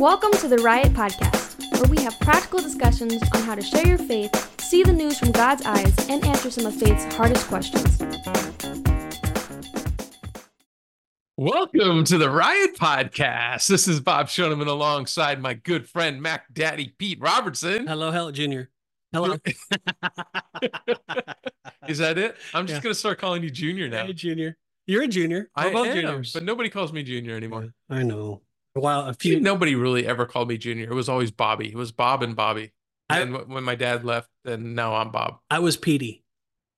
Welcome to the Riot Podcast, where we have practical discussions on how to share your faith, see the news from God's eyes, and answer some of faith's hardest questions. Welcome to the Riot Podcast. This is Bob Shoneman alongside my good friend Mac Daddy Pete Robertson. Hello, hello, Junior. Hello. Is that it? I'm just Yeah. gonna start calling you Junior now. Hey, Junior. You're a junior. We're I both am, juniors. but nobody calls me Junior anymore. I know. Wow, a few. nobody really ever called me Junior. It was always Bobby. It was Bob and Bobby. I- And when my dad left, then now I'm Bob. I was Petey.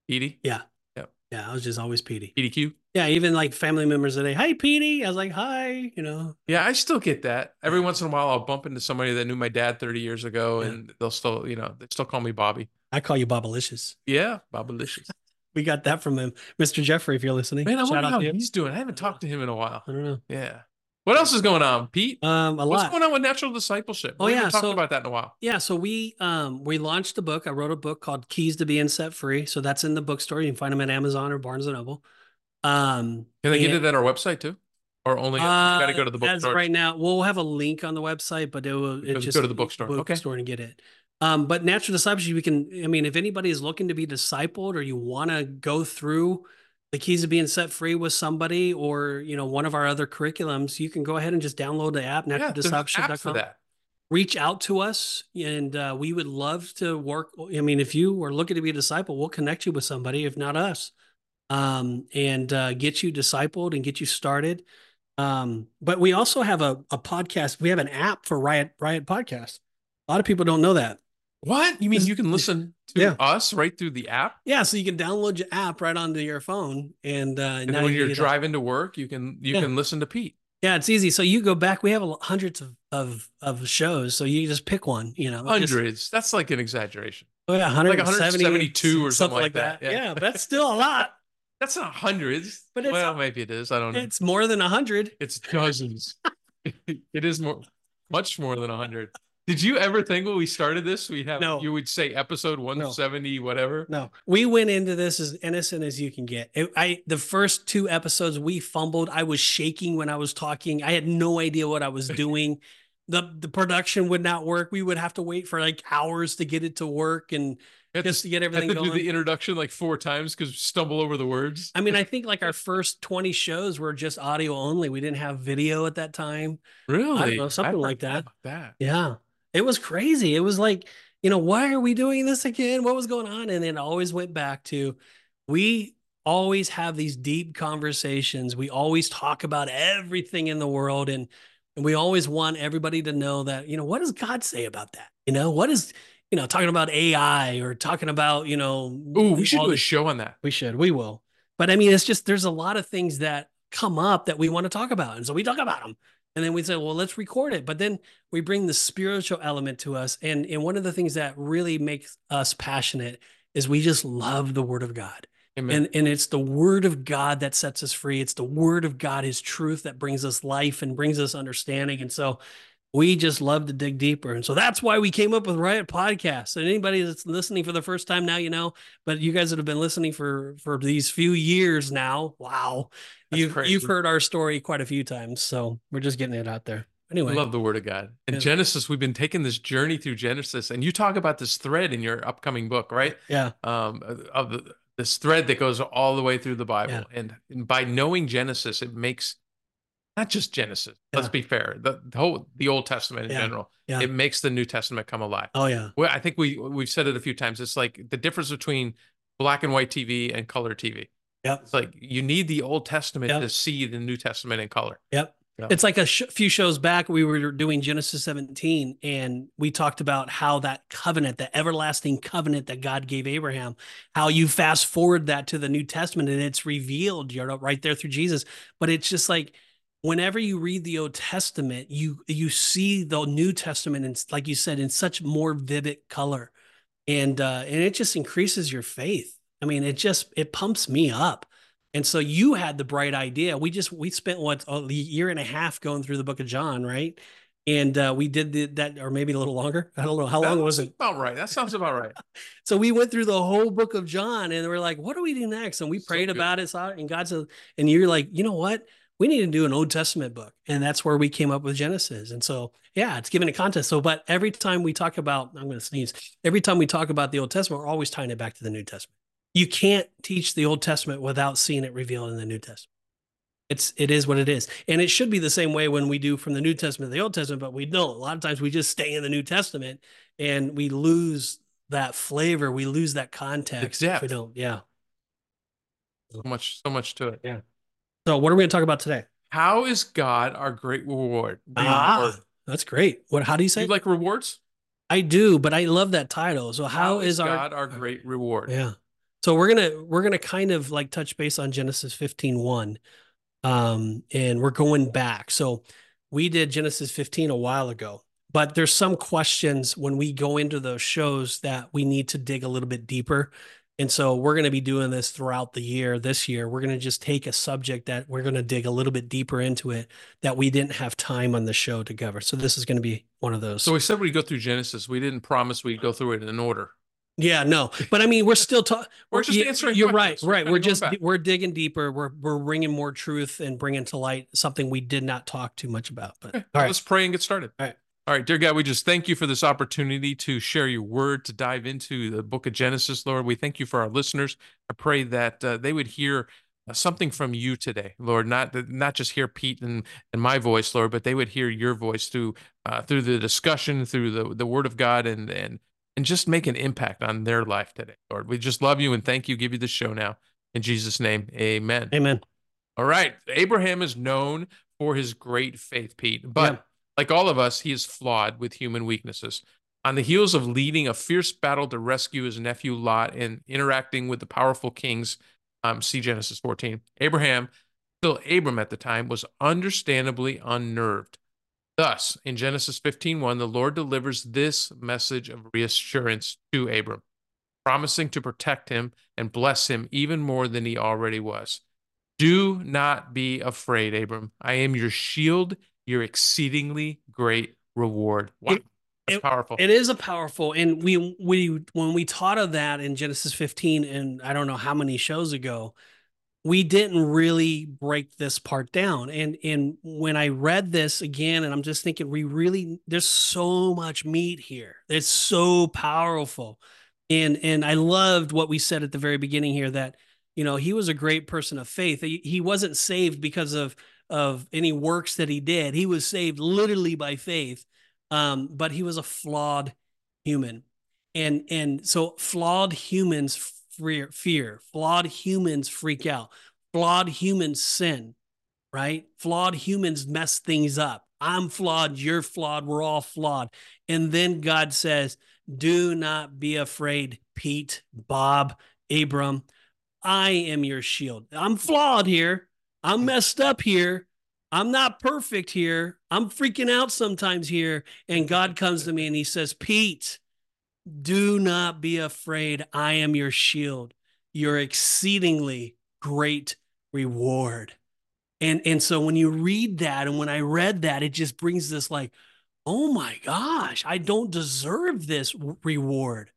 Petey, Yeah, Yeah. Yeah. I was just always Petey. PDQ. Yeah, even like family members today. Hey, Petey. I was like, hi. You know. Yeah, I still get that. Every once in a while, I'll bump into somebody that knew my dad 30 years ago, Yeah. and they'll still, you know, they still call me Bobby. I call you Bobalicious. Yeah, Bobalicious. We got that from him, Mr. Jeffrey. If you're listening, Man, I shout wonder out how to him. he's doing. I haven't talked to him in a while. I don't know. Yeah. What else is going on, Pete? Um, a What's lot. going on with natural discipleship? Oh, we yeah, haven't talked so- about that in a while. Yeah, so we um we launched a book. I wrote a book called Keys to Being Set Free. So that's in the bookstore. You can find them at Amazon or Barnes and Noble. Um, Can they get it at our website too, or only you got to go to the Uh, as bookstore? right now. We'll have a link on the website, but it will it Go- just go to the bookstore. Okay. bookstore and get it. Um, but natural discipleship, we can. I mean, if anybody is looking to be discipled, or you want to go through the keys of being set free with somebody, or you know one of our other curriculums, you can go ahead and just download the app, yeah, there's app for naturaldiscipleship.com. that. Reach out to us, and uh, we would love to work. I mean, if you are looking to be a disciple, we'll connect you with somebody, if not us, um, and uh, get you discipled and get you started. Um, but we also have a, a podcast. We have an app for Riot Riot Podcast. A lot of people don't know that. What you mean? You can listen to Yeah. us right through the app, Yeah, so you can download your app right onto your phone, and uh, and when you you're get a- driving to work, you can you Yeah. can listen to Pete. yeah, it's easy. So you go back. We have hundreds of, of of shows, so you just pick one. You know, just- Hundreds. That's like an exaggeration. oh yeah, Like 170, 172 or something like that. Yeah. Yeah. but that's still a lot. That's not hundreds. But it's- well, maybe it is. I don't know. It's more than a hundred. It's dozens. it is more, much more than a hundred. Did you ever think when we started this, we have No. you would say episode one seventy, whatever? No, we went into this as innocent as you can get. It, I the first two episodes we fumbled. I was shaking when I was talking. I had no idea what I was doing. the The production would not work. We would have to wait for like hours to get it to work and Had just to, get had everything to going. do the introduction like four times because stumble over the words. I mean, I think like our first twenty shows were just audio only. We didn't have video at that time. Really? know, something like that. That. Yeah. It was crazy. It was like, you know, why are we doing this again? What was going on? And then it always went back to we always have these deep conversations. We always talk about everything in the world and and we always want everybody to know that, you know, what does God say about that? You know, what is, you know, talking about AI or talking about, you know, Ooh, we should do a show on that. we should. We will. But I mean, it's just there's a lot of things that come up that we want to talk about, and so we talk about them, and then we say, well, let's record it. But then we bring the spiritual element to us, and and one of the things that really makes us passionate is we just love the Word of God, Amen. and and it's the Word of God that sets us free. It's the Word of God, His truth that brings us life and brings us understanding, and so. We just love to dig deeper. And so that's why we came up with Riot Podcast. And anybody that's listening for the first time now, you know, but you guys that have been listening for for these few years now, wow, That's you've crazy. you've heard our story quite a few times. So we're just getting it out there. Anyway, I love the word of God. And Yeah. Genesis, we've been taking this journey through Genesis, and you talk about this thread in your upcoming book, right? yeah, um, of the, this thread that goes all the way through the Bible. Yeah. And, and by knowing Genesis, it makes not just Genesis. Let's be fair. The, the whole the Old Testament in Yeah. general, Yeah. it makes the New Testament come alive. oh yeah, Well, I think we we've said it a few times. It's like the difference between black and white TV and color TV. yep, It's like you need the Old Testament Yep. to see the New Testament in color. yep. Yeah. It's like a sh- few shows back we were doing Genesis 17, and we talked about how that covenant, the everlasting covenant that God gave Abraham, how you fast forward that to the New Testament and it's revealed, you know, right there through Jesus. But it's just like whenever you read the Old Testament, you you see the New Testament and like you said in such more vivid color, and uh, and it just increases your faith. I mean, it just it pumps me up. And so you had the bright idea. We just we spent what a year and a half going through the Book of John, right? And uh, we did the, that, or maybe a little longer. I don't know how long That was it. About right. That sounds about right. So we went through the whole book of John and we're like, what do we do next? And we So prayed good. about it and God said, and you're like, you know what? We need to do an Old Testament book. And that's where we came up with Genesis. And so, yeah, it's given a context. So, but every time we talk about, I'm going to sneeze, every time we talk about the Old Testament, we're always tying it back to the New Testament. You can't teach the Old Testament without seeing it revealed in the New Testament. It's it is what it is, and it should be the same way when we do from the New Testament to the Old Testament. But we know a lot of times we just stay in the New Testament and we lose that flavor, we lose that context. Exactly. we don't, yeah. So much, so much to it. Yeah. So, what are we going to talk about today? How is God our great reward? Ah, that's great. What? How do you say? You like rewards? I do, but I love that title. So, how, how is, our God our great reward? Yeah. So we're gonna we're gonna kind of like touch base on Genesis 15 1. Um, and we're going back. So we did Genesis 15 a while ago, but there's some questions when we go into those shows that we need to dig a little bit deeper. And so we're going to be doing this throughout the year. This year, we're going to just take a subject that we're going to dig a little bit deeper into it that we didn't have time on the show to cover. So this is going to be one of those. So we said we'd go through Genesis. We didn't promise we'd go through it in order. Yeah, no, but I mean, we're still talking. We're just answering You're questions. right, right. We're We're just back. we're digging deeper. We're we're bringing more truth and bringing to light something we did not talk too much about. But Okay, all right, Let's pray and get started. All right. All right, dear God, we just thank you for this opportunity to share your word, to dive into the book of Genesis, Lord. We thank you for our listeners. I pray that uh, they would hear uh, something from you today, Lord, not not just hear Pete and, and my voice, Lord, but they would hear your voice through uh, through the discussion, through the, the word of God, and and and just make an impact on their life today, Lord. We just love you and thank you. Give you the show now. In Jesus' name, amen. Amen. All right. Abraham is known for his great faith, Pete. But Yeah. Like all of us, he is flawed with human weaknesses. On the heels of leading a fierce battle to rescue his nephew Lot and interacting with the powerful kings, um, see Genesis 14, Abraham, still Abram at the time, was understandably unnerved. Thus, in Genesis 15:1, the Lord delivers this message of reassurance to Abram, promising to protect him and bless him even more than he already was. Do not be afraid, Abram. I am your shield, your exceedingly great reward. Wow. It- That's it- powerful. It is a powerful, and we we when we taught of that in Genesis 15, and I don't know how many shows ago, we didn't really break this part down. And and when I read this again, and I'm just thinking, we really there's so much meat here. It's so powerful, and and I loved what we said at the very beginning here that you know he was a great person of faith. He, he wasn't saved because of of any works that he did. He was saved literally by faith um, but he was a flawed human. And and so flawed humans fear fear flawed humans freak out flawed humans sin right? Flawed humans mess things up. I'm flawed you're flawed we're all flawed. And then god says do not be afraid pete bob abram. I am your shield. I'm flawed here i'm messed up here I'm not perfect here. I'm freaking out sometimes here. And God comes to me and he says, Pete, do not be afraid. I am your shield, your exceedingly great reward. And, and so when you read that, and when I read that, it just brings this like, oh my gosh, I don't deserve this reward.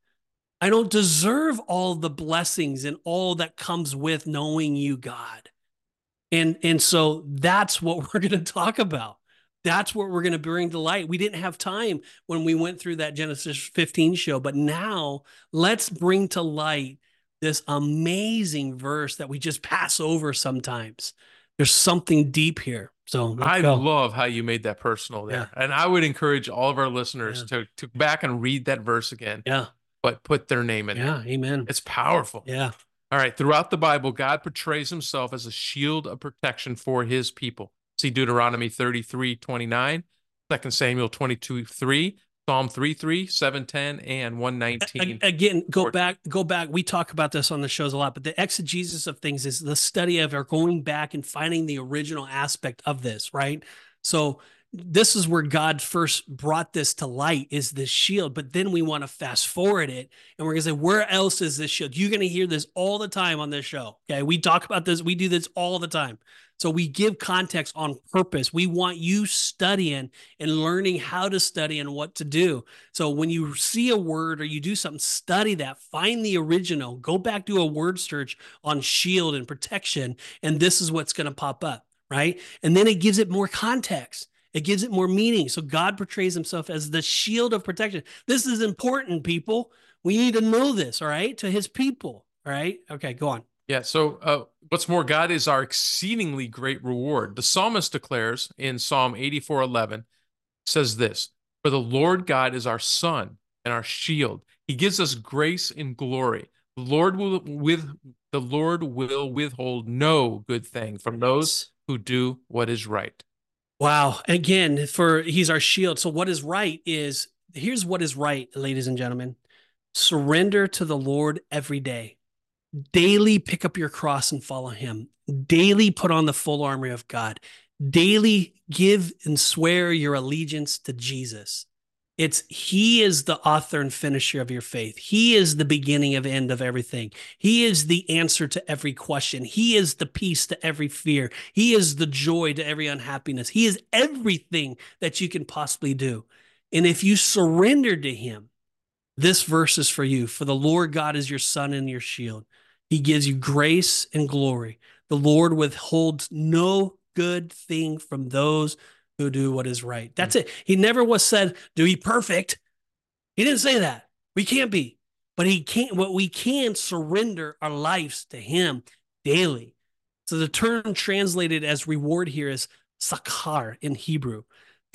I don't deserve all the blessings and all that comes with knowing you, God. And and so that's what we're going to talk about. That's what we're going to bring to light. We didn't have time when we went through that Genesis 15 show, but now let's bring to light this amazing verse that we just pass over sometimes. There's something deep here. So I go. love how you made that personal there. And I would encourage all of our listeners to, to back and read that verse again, yeah, but put their name in it. yeah, amen. It's powerful. Yeah, All right. Throughout the Bible, God portrays himself as a shield of protection for his people. See Deuteronomy 33 29, 2 Samuel 22 3, Psalm 3 3, 710, and A- 119. again go back go back we talk about this on the shows a lot but the exegesis of things is the study of or going back and finding the original aspect of this right so this is where god first brought this to light is this shield but then we want to fast forward it and we're going to say where else is this shield you're going to hear this all the time on this show okay we talk about this we do this all the time so we give context on purpose we want you studying and learning how to study and what to do so when you see a word or you do something, study that, find the original, go back do a word search on shield and protection, and this is what's going to pop up. right? And then it gives it more context. It gives it more meaning. So God portrays himself as the shield of protection. This is important, people. We need to know this, all right, to his people, all right? Okay, go on. Yeah. So, uh, what's more, God is our exceedingly great reward. The psalmist declares in Psalm 84 11, says this For the Lord God is our sun and our shield. He gives us grace and glory. The Lord will with the Lord will withhold no good thing from those who do what is right. Wow. Again, for he's our shield. So what is right is here's what is right, ladies and gentlemen. Surrender to the Lord every day. Daily pick up your cross and follow him. Daily put on the full armor of God. Daily give and swear your allegiance to Jesus. It's he is the author and finisher of your faith. He is the beginning of end of everything. He is the answer to every question. He is the peace to every fear. He is the joy to every unhappiness. He is everything that you can possibly do. And if you surrender to him, this verse is for you. For the Lord God is your sun and your shield. He gives you grace and glory. The Lord withholds no good thing from those who do what is right. That's mm. it. He never was said do be perfect. He didn't say that. We can't be. But he can't what we can surrender our lives to him daily. So the term translated as reward here is sakar in Hebrew.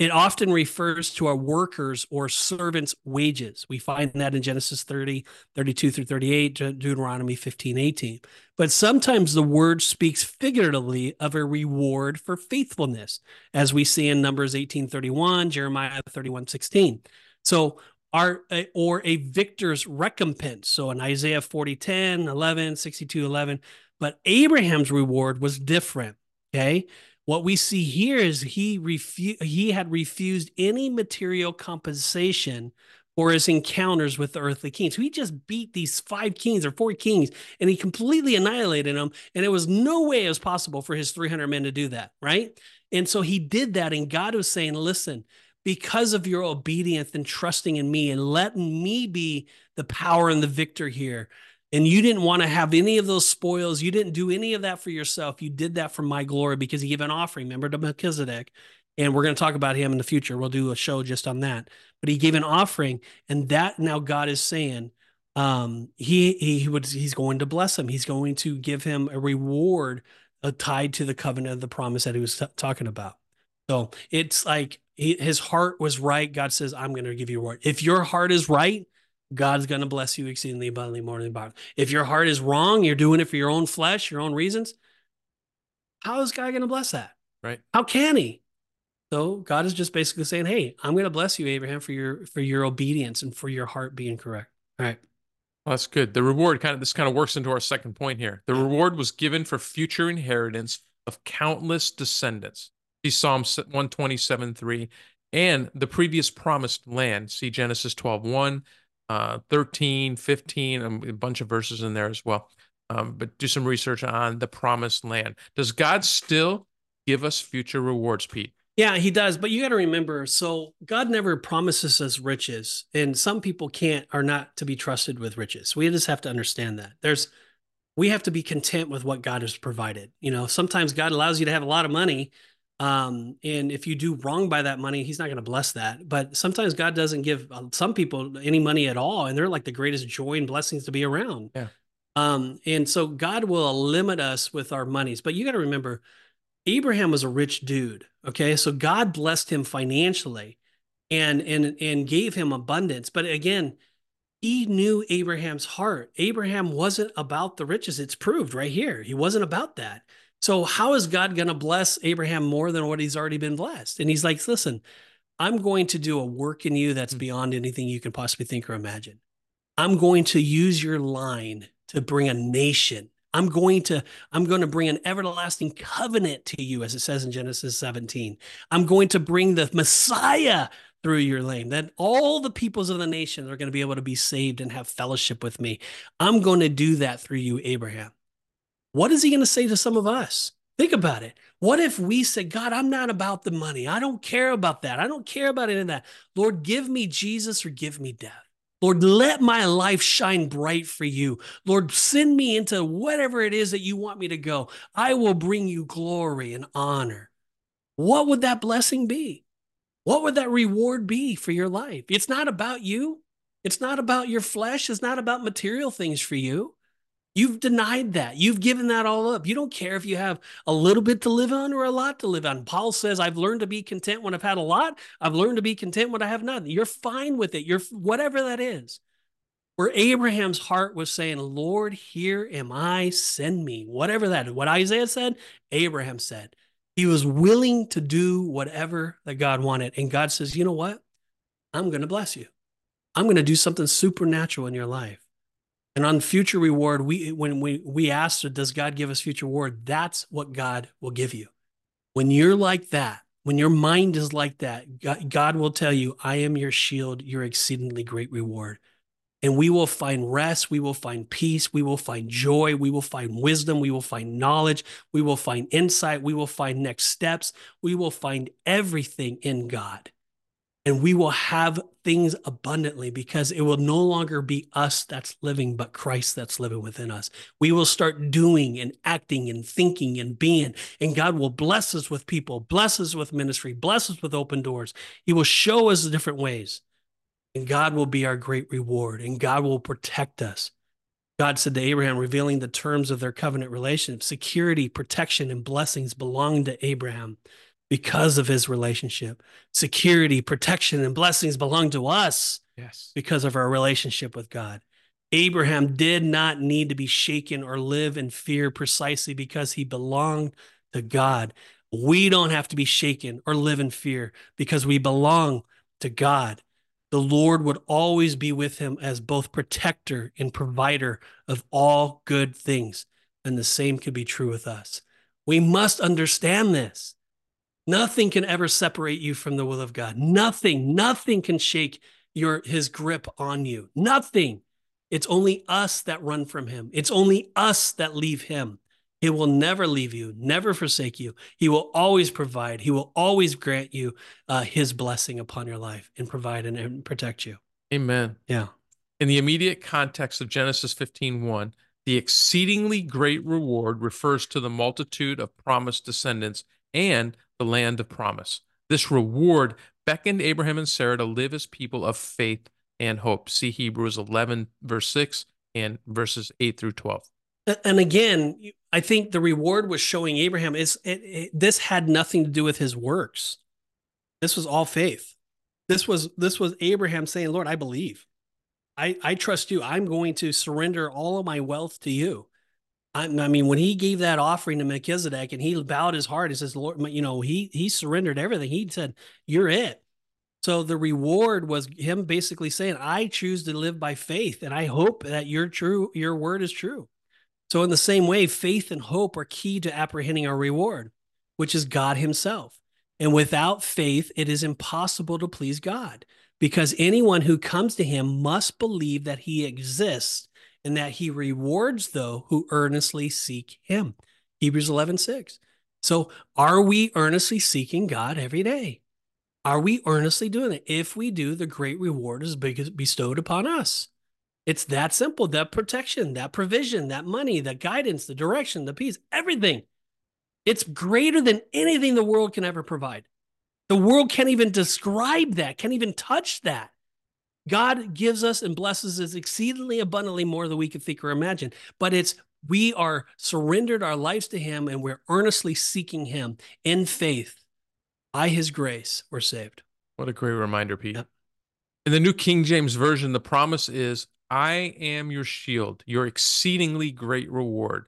It often refers to our workers or servants' wages. We find that in Genesis 30, 32 through 38, Deuteronomy 15, 18. But sometimes the word speaks figuratively of a reward for faithfulness, as we see in Numbers 18, 31, Jeremiah 31, 16. So our, or a victor's recompense. So in Isaiah 40, 10, 11, 62, 11. But Abraham's reward was different. Okay. What we see here is he refu- he had refused any material compensation for his encounters with the earthly kings. So he just beat these five kings or four kings and he completely annihilated them. And it was no way it was possible for his 300 men to do that, right? And so he did that. And God was saying, listen, because of your obedience and trusting in me and letting me be the power and the victor here, and you didn't want to have any of those spoils. You didn't do any of that for yourself. You did that for my glory because he gave an offering. Remember to Melchizedek. And we're going to talk about him in the future. We'll do a show just on that. But he gave an offering, and that now God is saying, um, he he would he's going to bless him. He's going to give him a reward uh, tied to the covenant of the promise that he was t- talking about. So it's like he, his heart was right. God says, "I'm going to give you a reward." If your heart is right, God's going to bless you exceedingly abundantly more than abundantly. If your heart is wrong, you're doing it for your own flesh, your own reasons. How is God going to bless that? Right. How can he? So God is just basically saying, "Hey, I'm going to bless you, Abraham, for your for your obedience and for your heart being correct." All right. Well, that's good. The reward kind of this kind of works into our second point here. The reward was given for future inheritance of countless descendants. See Psalm 127 3 and the previous promised land. See Genesis 12 1 uh, 13, 15, um, a bunch of verses in there as well. Um, but do some research on the promised land. Does God still give us future rewards, Pete? Yeah, he does. But you got to remember so God never promises us riches, and some people can't, are not to be trusted with riches. We just have to understand that. There's, we have to be content with what God has provided. You know, sometimes God allows you to have a lot of money um, and if you do wrong by that money, he's not going to bless that. But sometimes God doesn't give uh, some people any money at all, and they're like the greatest joy and blessings to be around. Yeah. Um, and so God will limit us with our monies. But you got to remember, Abraham was a rich dude. Okay. So God blessed him financially and and and gave him abundance. But again, he knew Abraham's heart. Abraham wasn't about the riches. It's proved right here. He wasn't about that. So, how is God going to bless Abraham more than what he's already been blessed? And he's like, listen, I'm going to do a work in you that's hmm. beyond anything you can possibly think or imagine. I'm going to use your line to bring a nation. I'm going to I'm going to bring an everlasting covenant to you as it says in Genesis 17. I'm going to bring the Messiah through your lane that all the peoples of the nation are going to be able to be saved and have fellowship with me. I'm going to do that through you Abraham. What is he going to say to some of us? Think about it. What if we said, God, I'm not about the money. I don't care about that. I don't care about any of that. Lord, give me Jesus or give me death. Lord, let my life shine bright for you. Lord, send me into whatever it is that you want me to go. I will bring you glory and honor. What would that blessing be? What would that reward be for your life? It's not about you. It's not about your flesh. It's not about material things for you. You've denied that. You've given that all up. You don't care if you have a little bit to live on or a lot to live on. Paul says, I've learned to be content when I've had a lot. I've learned to be content when I have nothing. You're fine with it. You're whatever that is. Where Abraham's heart was saying, Lord, here am I, send me. Whatever that is. What Isaiah said, Abraham said. He was willing to do whatever that God wanted. And God says, you know what? I'm going to bless you. I'm going to do something supernatural in your life. And on future reward, we when we we ask, does God give us future reward? That's what God will give you. When you're like that, when your mind is like that, God will tell you, I am your shield, your exceedingly great reward. And we will find rest, we will find peace, we will find joy, we will find wisdom, we will find knowledge, we will find insight, we will find next steps, we will find everything in God and we will have things abundantly because it will no longer be us that's living, but Christ that's living within us. We will start doing and acting and thinking and being, and God will bless us with people, bless us with ministry, bless us with open doors. He will show us different ways, and God will be our great reward, and God will protect us. God said to Abraham, revealing the terms of their covenant relationship, security, protection, and blessings belong to Abraham because of his relationship. Security, protection, and blessings belong to us yes. because of our relationship with God. Abraham did not need to be shaken or live in fear precisely because he belonged to God. We don't have to be shaken or live in fear because we belong to God. The Lord would always be with him as both protector and provider of all good things. And the same could be true with us. We must understand this. Nothing can ever separate you from the will of God. Nothing, nothing can shake your his grip on you. Nothing. It's only us that run from him. It's only us that leave him. He will never leave you, never forsake you. He will always provide. He will always grant you uh, his blessing upon your life and provide and, and, protect you. Amen. Yeah. In the immediate context of Genesis 15 1, the exceedingly great reward refers to the multitude of promised descendants and the land of promise. This reward beckoned Abraham and Sarah to live as people of faith and hope. See Hebrews 11, verse 6, and verses 8 through 12. And again, I think the reward was showing Abraham is it, it, this had nothing to do with his works. This was all faith. This was this was Abraham saying, "Lord, I believe. I I trust you. I'm going to surrender all of my wealth to you." I, I, mean, when he gave that offering to Melchizedek and he bowed his heart, he says, Lord, you know, he he surrendered everything. He said, You're it. So the reward was him basically saying, I choose to live by faith, and I hope that your true, your word is true. So in the same way, faith and hope are key to apprehending our reward, which is God Himself. And without faith, it is impossible to please God because anyone who comes to Him must believe that He exists and that he rewards those who earnestly seek him. Hebrews 11, 6. So are we earnestly seeking God every day? Are we earnestly doing it? If we do, the great reward is bestowed upon us. It's that simple that protection, that provision, that money, that guidance, the direction, the peace, everything. It's greater than anything the world can ever provide. The world can't even describe that, can't even touch that. God gives us and blesses us exceedingly abundantly more than we could think or imagine. But it's we are surrendered our lives to Him and we're earnestly seeking Him in faith. By His grace, we're saved. What a great reminder, Pete. Yep. In the New King James Version, the promise is, I am your shield, your exceedingly great reward.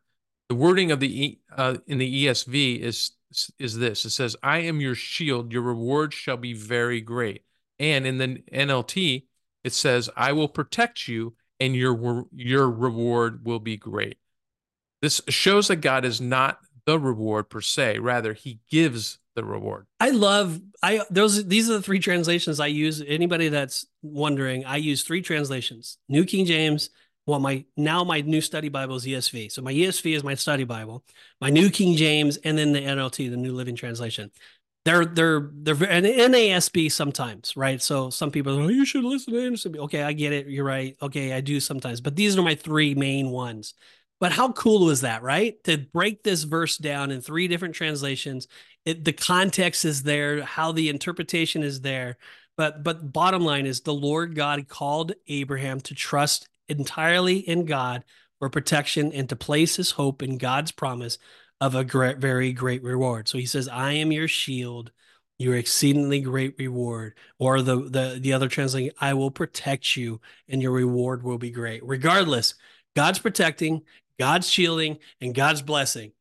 The wording of the uh, in the ESV is is this. It says, I am your shield, your reward shall be very great. And in the NLT, it says, I will protect you and your, your reward will be great. This shows that God is not the reward per se, rather, he gives the reward. I love I those these are the three translations I use. Anybody that's wondering, I use three translations. New King James, well, my now my new study Bible is ESV. So my ESV is my study Bible, my New King James, and then the NLT, the New Living Translation. They're they're they're an NASB sometimes, right? So some people are like, oh, you should listen to NASB. Okay, I get it. You're right. Okay, I do sometimes, but these are my three main ones. But how cool was that, right? To break this verse down in three different translations, it, the context is there, how the interpretation is there. But but bottom line is the Lord God called Abraham to trust entirely in God for protection and to place his hope in God's promise of a great, very great reward. So he says, I am your shield, your exceedingly great reward. Or the the the other translation, I will protect you and your reward will be great. Regardless, God's protecting, God's shielding, and God's blessing.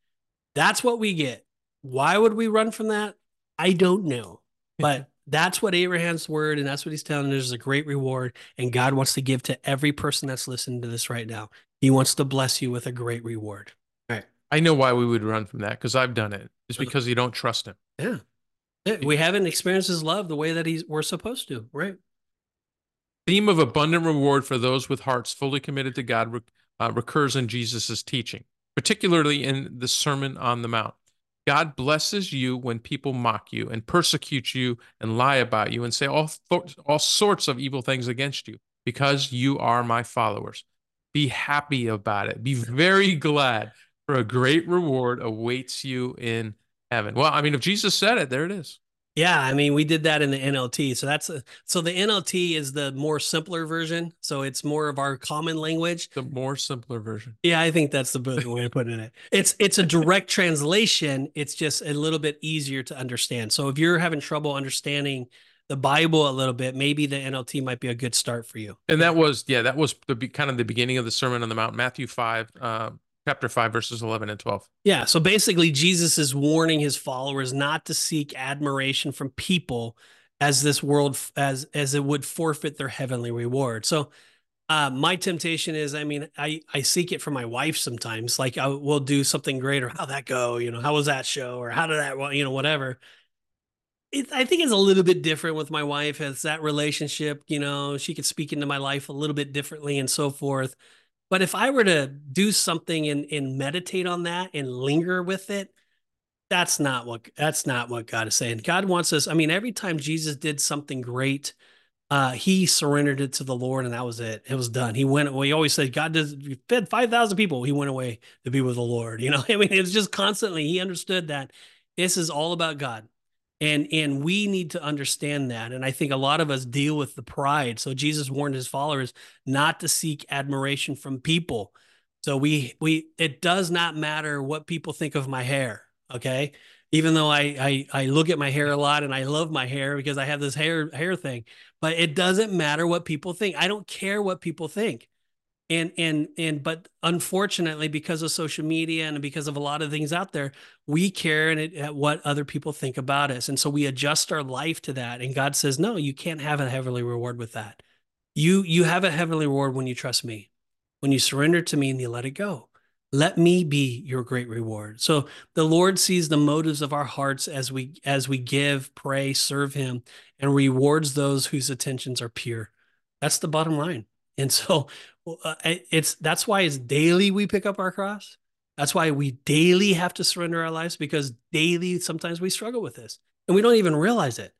That's what we get. Why would we run from that? I don't know. But that's what Abraham's word, and that's what he's telling us is a great reward. And God wants to give to every person that's listening to this right now. He wants to bless you with a great reward. I know why we would run from that because I've done it. It's because you don't trust him. Yeah. yeah. We haven't experienced his love the way that he's we're supposed to, right? Theme of abundant reward for those with hearts fully committed to God uh, recurs in Jesus's teaching, particularly in the Sermon on the Mount. God blesses you when people mock you and persecute you and lie about you and say all, all sorts of evil things against you because you are my followers. Be happy about it. Be very glad for a great reward awaits you in heaven. Well, I mean, if Jesus said it, there it is. Yeah, I mean, we did that in the NLT. So that's a, so the NLT is the more simpler version. So it's more of our common language. The more simpler version. Yeah, I think that's the way to put it. It's it's a direct translation. It's just a little bit easier to understand. So if you're having trouble understanding the Bible a little bit, maybe the NLT might be a good start for you. And that was yeah, that was the kind of the beginning of the Sermon on the Mount, Matthew five. Uh, chapter 5 verses 11 and 12 yeah so basically jesus is warning his followers not to seek admiration from people as this world as as it would forfeit their heavenly reward. So uh, my temptation is i mean i i seek it from my wife sometimes. Like i will do something great or how'd that go? You know how was that show? Or how did that you know whatever. It, I think it's a little bit different with my wife as that relationship, you know, she could speak into my life a little bit differently and so forth. But if I were to do something and, and meditate on that and linger with it, that's not what that's not what God is saying. God wants us. I mean, every time Jesus did something great, uh, he surrendered it to the Lord, and that was it. It was done. He went. Well, he always said, "God does fed five thousand people." He went away to be with the Lord. You know, I mean, it was just constantly. He understood that this is all about God and and we need to understand that. And i think a lot of us deal with the pride. So jesus warned his followers not to seek admiration from people. So we we it does not matter what people think of my hair okay? Even though I, I i look at my hair a lot and i love my hair because i have this hair hair thing. But it doesn't matter what people think. I don't care what people think and and and but unfortunately because of social media and because of a lot of things out there we care and it, at what other people think about us. And so we adjust our life to that. And god says no you can't have a heavenly reward with that. You you have a heavenly reward when you trust me. When you surrender to me and you let it go. Let me be your great reward. So the lord sees the motives of our hearts as we as we give pray serve him and rewards those whose attentions are pure. That's the bottom line. And so Uh, it's that's why it's daily we pick up our cross. That's why we daily have to surrender our lives because daily sometimes we struggle with this and we don't even realize it.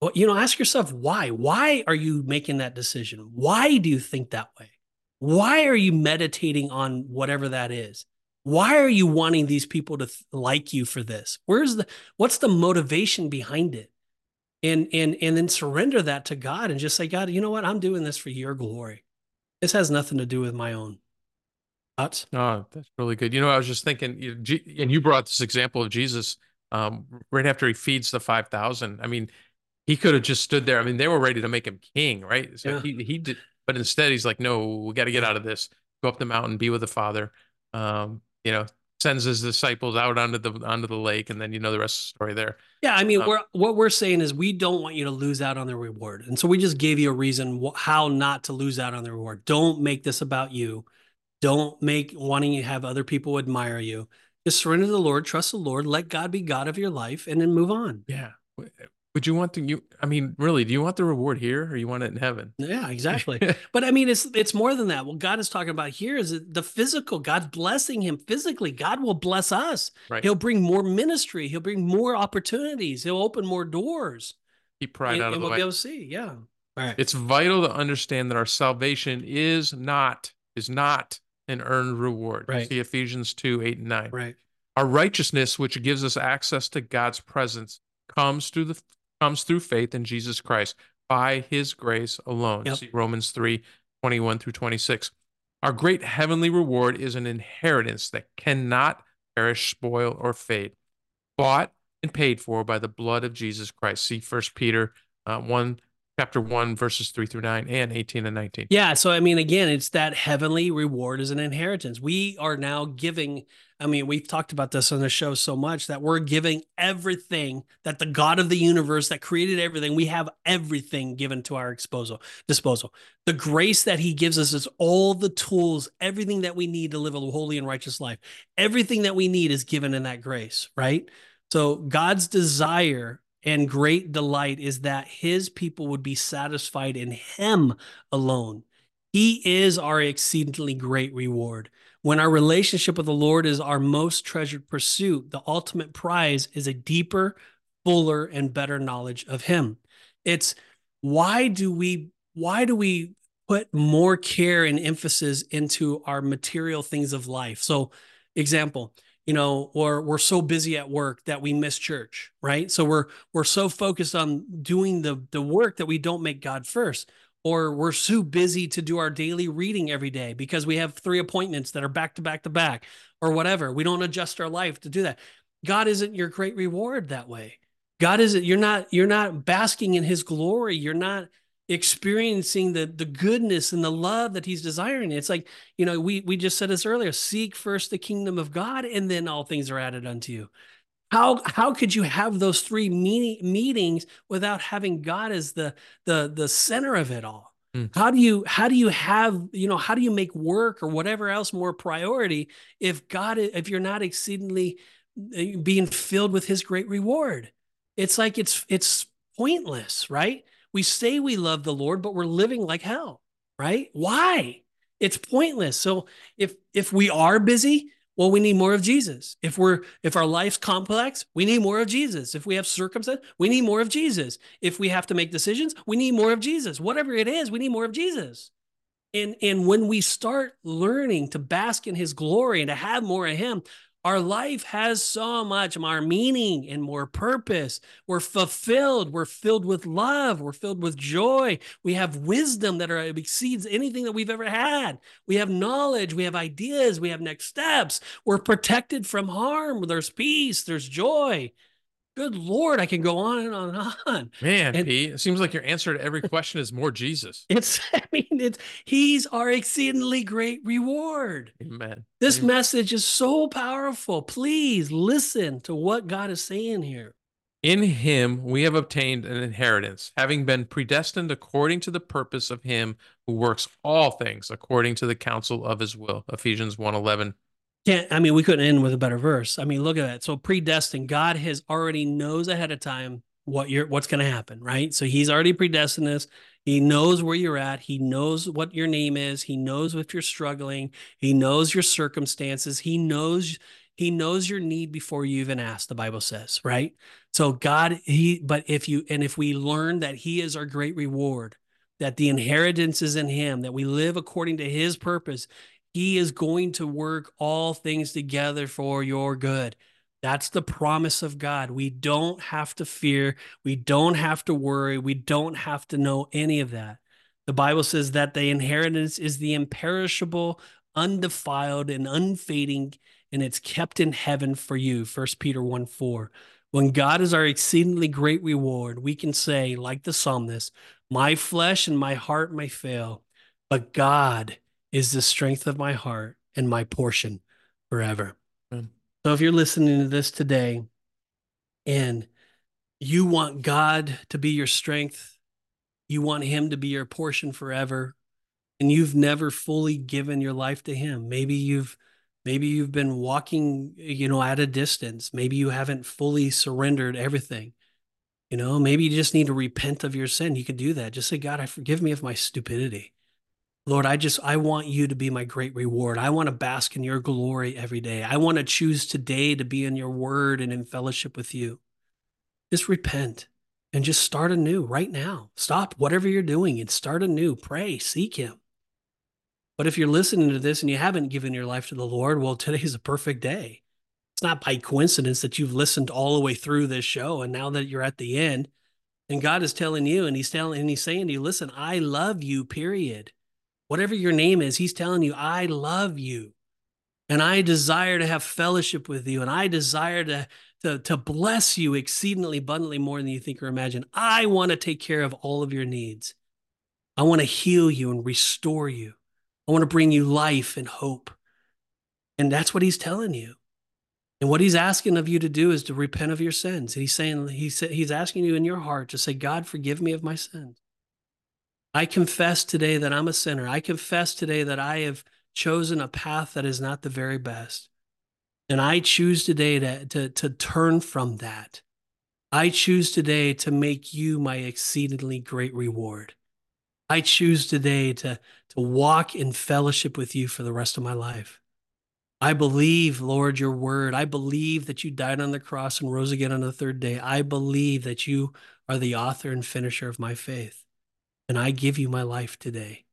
Well, you know, ask yourself why. Why are you making that decision? Why do you think that way? Why are you meditating on whatever that is? Why are you wanting these people to th- like you for this? Where's the what's the motivation behind it? And and and then surrender that to God and just say, God, you know what? I'm doing this for your glory. This has nothing to do with my own thoughts. Oh, that's really good. You know, I was just thinking, and you brought this example of Jesus um, right after he feeds the 5,000. I mean, he could have just stood there. I mean, they were ready to make him king, right? So yeah. he, he did, but instead he's like, no, we got to get out of this, go up the mountain, be with the father. Um, you know, sends his disciples out onto the onto the lake, and then you know the rest of the story there. Yeah, I mean, um, we're, what we're saying is we don't want you to lose out on the reward, and so we just gave you a reason wh- how not to lose out on the reward. Don't make this about you. Don't make wanting to have other people admire you. Just surrender to the Lord, trust the Lord, let God be God of your life, and then move on. Yeah, Would you want to you I mean, really, do you want the reward here or you want it in heaven? Yeah, exactly. but I mean, it's it's more than that. What God is talking about here is the physical. God's blessing him physically. God will bless us. Right. He'll bring more ministry. He'll bring more opportunities. He'll open more doors. He pride and, out of and the we'll way. be able to see. Yeah. Right. It's vital to understand that our salvation is not is not an earned reward. Right. See Ephesians 2, 8 and 9. right. Our righteousness, which gives us access to God's presence, comes through the comes through faith in Jesus Christ by his grace alone. Yep. See Romans 3, 21 through 26. Our great heavenly reward is an inheritance that cannot perish, spoil, or fade, bought and paid for by the blood of Jesus Christ. See 1 Peter uh, 1, chapter 1, verses 3 through 9 and 18 and 19. Yeah. So, I mean, again, it's that heavenly reward as an inheritance. We are now giving, I mean, we've talked about this on the show so much that we're giving everything that the God of the universe that created everything, we have everything given to our disposal. disposal. The grace that he gives us is all the tools, everything that we need to live a holy and righteous life. Everything that we need is given in that grace, right? So, God's desire and great delight is that his people would be satisfied in him alone. He is our exceedingly great reward. When our relationship with the Lord is our most treasured pursuit, the ultimate prize is a deeper, fuller, and better knowledge of him. It's why do we why do we put more care and emphasis into our material things of life? So, example, you know or we're so busy at work that we miss church right? So we're we're so focused on doing the the work that we don't make god first or we're so busy to do our daily reading every day because we have three appointments that are back to back to back or whatever. We don't adjust our life to do that. God isn't your great reward that way. God isn't you're not you're not basking in his glory. You're not experiencing the the goodness and the love that he's desiring. It's like you know we we just said this earlier seek first the kingdom of god and then all things are added unto you. How how could you have those three meeting, meetings without having god as the the the center of it all? Mm. how do you how do you have you know how do you make work or whatever else more priority if god if you're not exceedingly uh, being filled with his great reward? It's like it's it's pointless right we say we love the Lord, but we're living like hell, right? Why? It's pointless. So if if we are busy, well, we need more of Jesus. If we're if our life's complex, we need more of Jesus. If we have circumstance, we need more of Jesus. If we have to make decisions, we need more of Jesus. Whatever it is, we need more of Jesus. And and when we start learning to bask in his glory and to have more of him, our life has so much more meaning and more purpose. We're fulfilled. We're filled with love. We're filled with joy. We have wisdom that are, exceeds anything that we've ever had. We have knowledge. We have ideas. We have next steps. We're protected from harm. There's peace. There's joy. Good Lord, I can go on and on and on. Man, And- Pete, it seems like your answer to every question is more Jesus. It's, I mean, it's, he's our exceedingly great reward. Amen. This Amen. message is so powerful. Please listen to what God is saying here. In him we have obtained an inheritance, having been predestined according to the purpose of him who works all things according to the counsel of his will. Ephesians 1:11. Can't I mean we couldn't end with a better verse. I mean, look at that. So predestined, God has already knows ahead of time what you're what's going to happen, right? So he's already predestined this. He knows where you're at. He knows what your name is. He knows if you're struggling. He knows your circumstances. He knows he knows your need before you even ask, the Bible says, right? So God, he but if you and if we learn that he is our great reward, that the inheritance is in him, that we live according to his purpose, he is going to work all things together for your good. That's the promise of God. We don't have to fear. We don't have to worry. We don't have to know any of that. The Bible says that the inheritance is the imperishable, undefiled, and unfading, and it's kept in heaven for you. 1 Peter 1 4. When God is our exceedingly great reward, we can say, like the psalmist, My flesh and my heart may fail, but God is the strength of my heart and my portion forever. Amen. So if you're listening to this today and you want God to be your strength, you want Him to be your portion forever, and you've never fully given your life to Him, maybe you've maybe you've been walking, you know, at a distance, maybe you haven't fully surrendered everything. You know, maybe you just need to repent of your sin. You could do that. Just say, God, I forgive me of my stupidity. Lord, I just, I want you to be my great reward. I want to bask in your glory every day. I want to choose today to be in your word and in fellowship with you. Just repent and just start anew right now. Stop whatever you're doing and start anew. Pray, seek him. But if you're listening to this and you haven't given your life to the Lord, well, today's a perfect day. It's not by coincidence that you've listened all the way through this show and now that you're at the end and God is telling you and he's telling and he's saying to you, listen, I love you, period whatever your name is, he's telling you, I love you. And I desire to have fellowship with you. And I desire to, to, to bless you exceedingly abundantly more than you think or imagine. I want to take care of all of your needs. I want to heal you and restore you. I want to bring you life and hope. And that's what he's telling you. And what he's asking of you to do is to repent of your sins. He's saying, he's, he's asking you in your heart to say, God, forgive me of my sins. I confess today that I'm a sinner. I confess today that I have chosen a path that is not the very best. And I choose today to, to, to turn from that. I choose today to make you my exceedingly great reward. I choose today to, to walk in fellowship with you for the rest of my life. I believe, Lord, your word. I believe that you died on the cross and rose again on the third day. I believe that you are the author and finisher of my faith. And I give you my life today.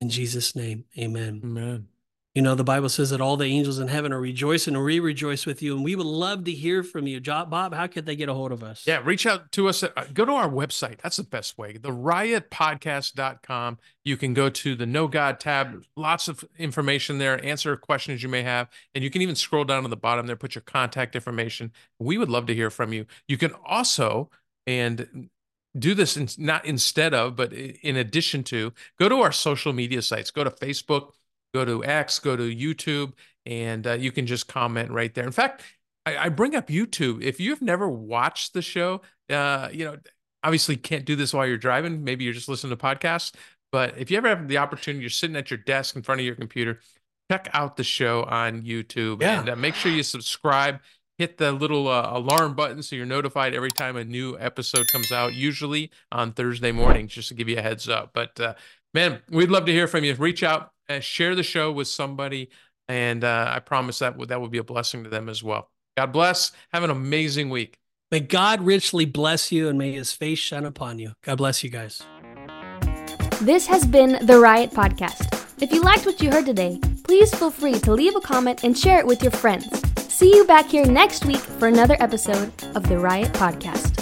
In Jesus' name, amen. Amen. You know, the Bible says that all the angels in heaven are rejoicing and we rejoice with you. And we would love to hear from you. Bob, how could they get a hold of us? Yeah, reach out to us. At, uh, go to our website. That's the best way. The riotpodcast.com. You can go to the Know God tab. Lots of information there. Answer questions you may have. And you can even scroll down to the bottom there, put your contact information. We would love to hear from you. You can also, and do this in, not instead of, but in addition to, go to our social media sites. Go to Facebook, go to X, go to YouTube, and uh, you can just comment right there. In fact, I, I, bring up YouTube. If you've never watched the show, uh, you know, obviously can't do this while you're driving. Maybe you're just listening to podcasts. But if you ever have the opportunity, you're sitting at your desk in front of your computer, check out the show on YouTube yeah. and uh, make sure you subscribe hit the little uh, alarm button so you're notified every time a new episode comes out, usually on Thursday mornings, just to give you a heads up. But uh, man, we'd love to hear from you. Reach out, uh, share the show with somebody, and uh, I promise that that would be a blessing to them as well. God bless. Have an amazing week. May God richly bless you and may his face shine upon you. God bless you guys. This has been the Riot Podcast. If you liked what you heard today, please feel free to leave a comment and share it with your friends. See you back here next week for another episode of the Riot Podcast.